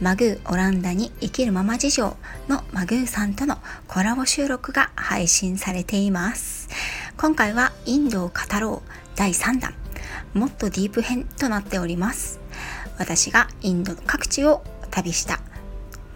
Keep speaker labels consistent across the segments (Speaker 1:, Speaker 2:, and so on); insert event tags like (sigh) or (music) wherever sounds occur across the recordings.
Speaker 1: マグーオランダに生きるまま事情のマグーさんとのコラボ収録が配信されています今回はインドを語ろう第3弾もっとディープ編となっております私がインドの各地を旅した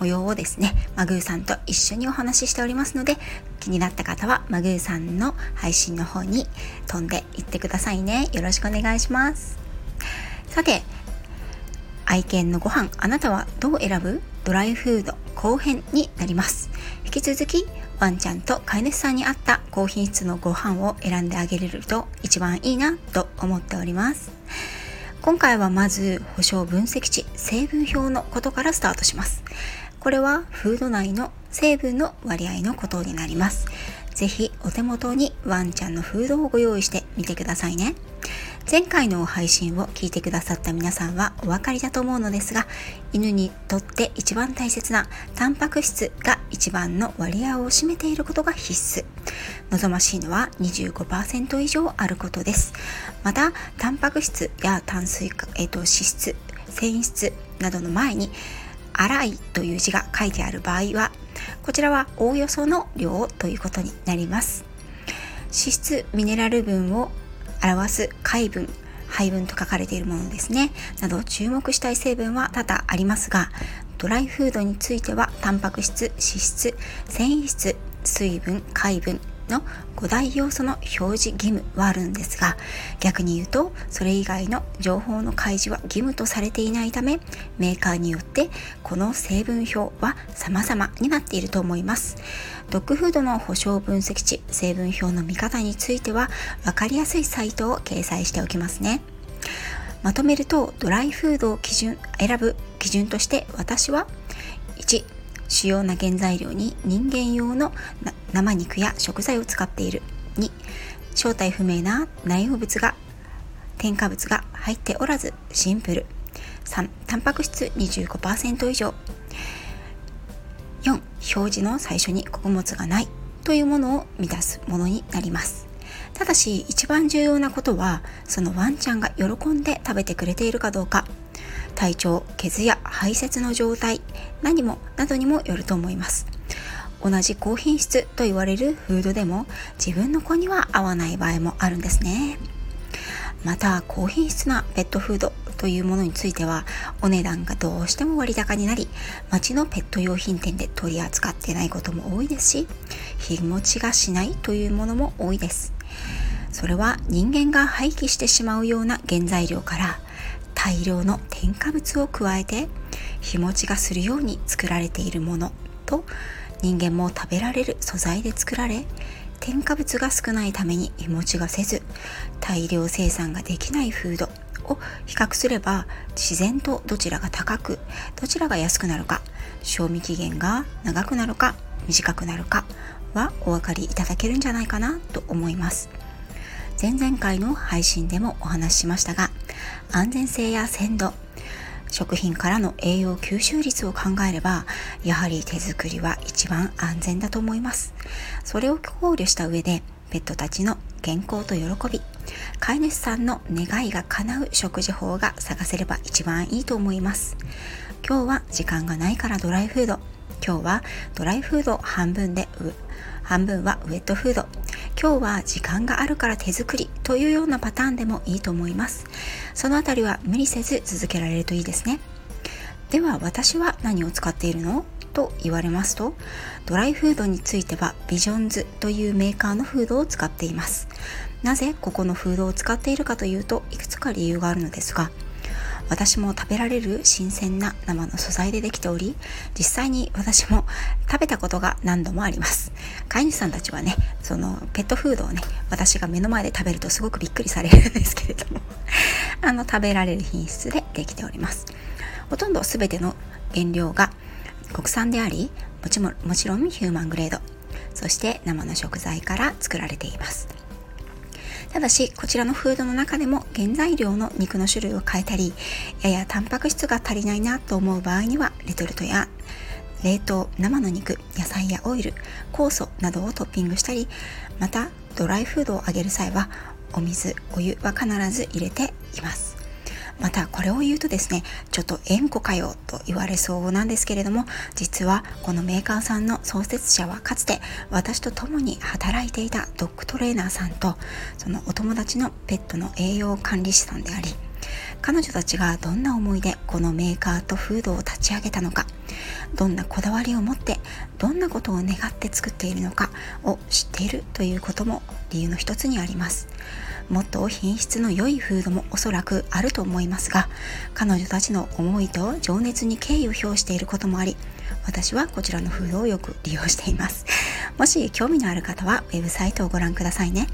Speaker 1: 模様をですね、マグーさんと一緒にお話ししておりますので、気になった方はマグーさんの配信の方に飛んでいってくださいね。よろしくお願いします。さて、愛犬のご飯、あなたはどう選ぶ？ドライフード後編になります。引き続き、ワンちゃんと飼い主さんに合った高品質のご飯を選んであげれると一番いいなと思っております。今回はまず保証分析値成分表のことからスタートしますこれはフード内の成分の割合のことになります。ぜひお手元にワンちゃんのフードをご用意してみてくださいね。前回の配信を聞いてくださった皆さんはお分かりだと思うのですが、犬にとって一番大切なタンパク質が一番の割合を占めていることが必須。望ましいのは25%以上あることです。また、タンパク質や炭水化、えーと、脂質、繊維質などの前に粗いという字が書いてある場合はこちらはおおよその量ということになります脂質ミネラル分を表す解分配分と書かれているものですね。など注目したい成分は多々ありますがドライフードについてはタンパク質脂質繊維質水分海分の5大要素の表示義務はあるんですが逆に言うとそれ以外の情報の開示は義務とされていないためメーカーによってこの成分表は様々になっていると思います。ドッグフードの保証分析値成分表の見方については分かりやすいサイトを掲載しておきますね。まとめるとドライフードを基準選ぶ基準として私は1主要な原材料に人間用の生肉や食材を使っている。2正体不明な内容物が添加物が入っておらずシンプル。3タンパク質25%以上。4表示の最初に穀物がない。というものを満たすものになります。ただし一番重要なことはそのワンちゃんが喜んで食べてくれているかどうか。体調傷や排泄の状態何もなどにもよると思います。同じ高品質と言われるフードでも自分の子には合わない場合もあるんですね。また高品質なペットフードというものについてはお値段がどうしても割高になり街のペット用品店で取り扱ってないことも多いですし日持ちがしないというものも多いです。それは人間が廃棄してしまうような原材料から大量の添加物を加えて日持ちがするように作られているものと人間も食べられる素材で作られ添加物が少ないために日持ちがせず大量生産ができないフードを比較すれば自然とどちらが高くどちらが安くなるか賞味期限が長くなるか短くなるかはお分かりいただけるんじゃないかなと思います。前々回の配信でもお話ししましたが安全性や鮮度食品からの栄養吸収率を考えればやはり手作りは一番安全だと思います。それを考慮した上でペットたちの健康と喜び飼い主さんの願いが叶う食事法が探せれば一番いいと思います。今日は時間がないからドライフード。今日はドライフード半分で半分はウェットフード。今日は時間があるから手作りというようなパターンでもいいと思います。そのあたりは無理せず続けられるといいですね。では私は何を使っているの？と言われますとドライフードについてはビジョンズというメーカーのフードを使っています。なぜここのフードを使っているかというといくつか理由があるのですが私も食べられる新鮮な生の素材でできており実際に私も食べたことが何度もあります。飼い主さんたちはねそのペットフードをね私が目の前で食べるとすごくびっくりされるんですけれども (laughs) あの食べられる品質でできております。ほとんど全ての原料が国産でありもちももちろんヒューマングレードそして生の食材から作られています。ただしこちらのフードの中でも原材料の肉の種類を変えたりややタンパク質が足りないなと思う場合にはレトルトや冷凍生の肉野菜やオイル酵素などをトッピングしたりまたドライフードを揚げる際はお水お湯は必ず入れています。またこれを言うとですねちょっと縁故かよと言われそうなんですけれども実はこのメーカーさんの創設者はかつて私と共に働いていたドッグトレーナーさんとそのお友達のペットの栄養管理士さんであり彼女たちがどんな思いでこのメーカーとフードを立ち上げたのかどんなこだわりを持ってどんなことを願って作っているのかを知っているということも理由の一つにあります。もっと品質の良いフードもおそらくあると思いますが彼女たちの思いと情熱に敬意を表していることもあり私はこちらのフードをよく利用しています。もし興味のある方はウェブサイトをご覧くださいね。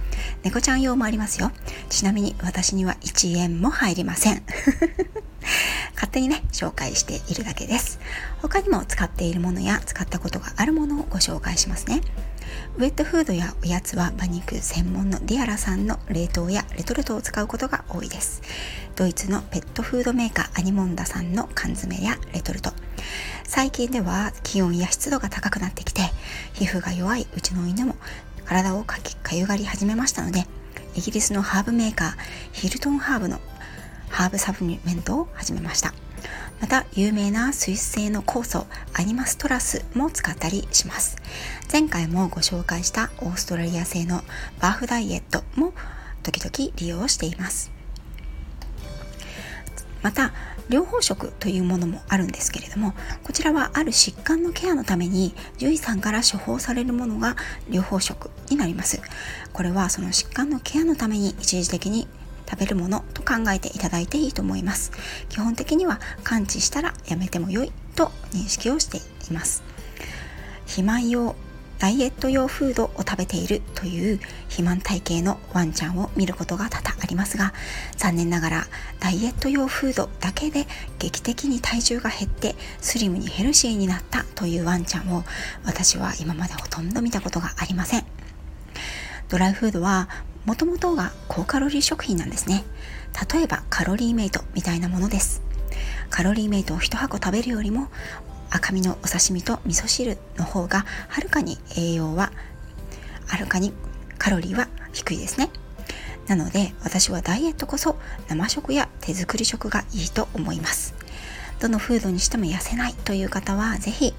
Speaker 1: 猫ちゃん用もありますよ。ちなみに私には1円も入りません。勝手にね紹介しているだけです他にも使っているものや使ったことがあるものをご紹介しますねウェットフードやおやつは馬肉専門のディアラさんの冷凍やレトルトを使うことが多いです。ドイツのペットフードメーカーアニモンダさんの缶詰やレトルト。最近では気温や湿度が高くなってきて、皮膚が弱いうちの犬も体をかきかゆがり始めましたので、イギリスのハーブメーカーヒルトンハーブのハーブサプリメントを始めました。また有名なスイス製の酵素アニマストラスも使ったりします。前回もご紹介したオーストラリア製のバーフダイエットも時々利用しています。また療法食というものもあるんですけれどもこちらはある疾患のケアのために獣医さんから処方されるものが療法食になります。これはその疾患のケアのために一時的に食べるものと考えていただいていいと思います。基本的には完治したらやめても良いと認識をしています。肥満用ダイエット用フードを食べているという肥満体型のワンちゃんを見ることが多々ありますが残念ながらダイエット用フードだけで劇的に体重が減ってスリムにヘルシーになったというワンちゃんを私は今までほとんど見たことがありません。ドライフードはもともとが高カロリー食品なんですね。例えばカロリーメイトみたいなものです。カロリーメイトを1箱食べるよりも赤身のお刺身と味噌汁の方がはるかに栄養ははるかにカロリーは低いですね。なので私はダイエットこそ生食や手作り食がいいと思います。どのフードにしても痩せないという方は是非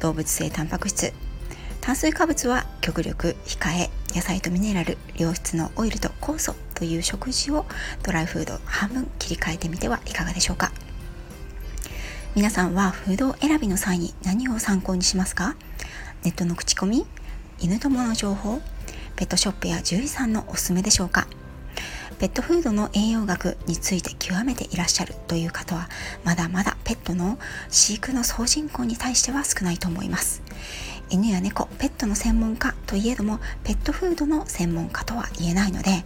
Speaker 1: 動物性タンパク質炭水化物は極力控え野菜とミネラル良質のオイルと酵素という食事をドライフード半分切り替えてみてはいかがでしょうか。皆さんはフード選びの際に何を参考にしますか？ネットの口コミ犬友の情報ペットショップや獣医さんのおすすめでしょうか？ペットフードの栄養学について極めていらっしゃるという方はまだまだペットの飼育の総人口に対しては少ないと思います。犬や猫ペットの専門家といえどもペットフードの専門家とは言えないので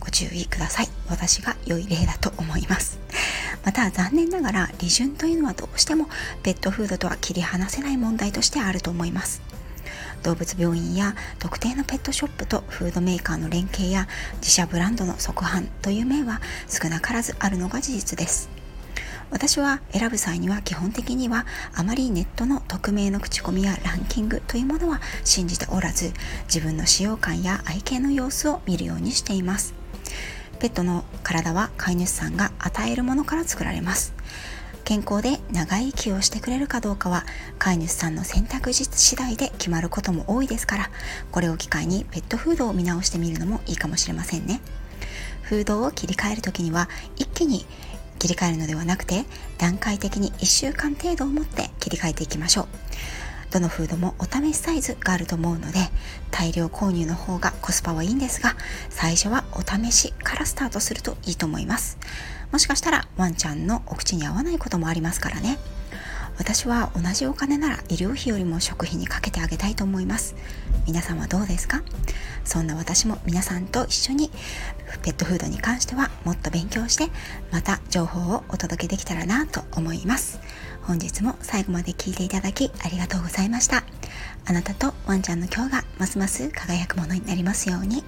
Speaker 1: ご注意ください。私が良い例だと思います。(laughs) また残念ながら利潤というのはどうしてもペットフードとは切り離せない問題としてあると思います。動物病院や特定のペットショップとフードメーカーの連携や自社ブランドの側販という面は少なからずあるのが事実です。私は選ぶ際には基本的にはあまりネットの匿名の口コミやランキングというものは信じておらず自分の使用感や愛犬の様子を見るようにしています。ペットの体は飼い主さんが与えるものから作られます。健康で長生きをしてくれるかどうかは飼い主さんの選択次第で決まることも多いですからこれを機会にペットフードを見直してみるのもいいかもしれませんね。フードを切り替える時には一気に切り替えるのではなくて段階的に1週間程度をもって切り替えていきましょう。どのフードもお試しサイズがあると思うので大量購入の方がコスパはいいんですが最初はお試しからスタートするといいと思います。もしかしたらワンちゃんのお口に合わないこともありますからね。私は同じお金なら医療費よりも食費にかけてあげたいと思います。皆さんはどうですか？そんな私も皆さんと一緒にペットフードに関してはもっと勉強してまた情報をお届けできたらなと思います。本日も最後まで聴いていただきありがとうございました。あなたとワンちゃんの今日がますます輝くものになりますように。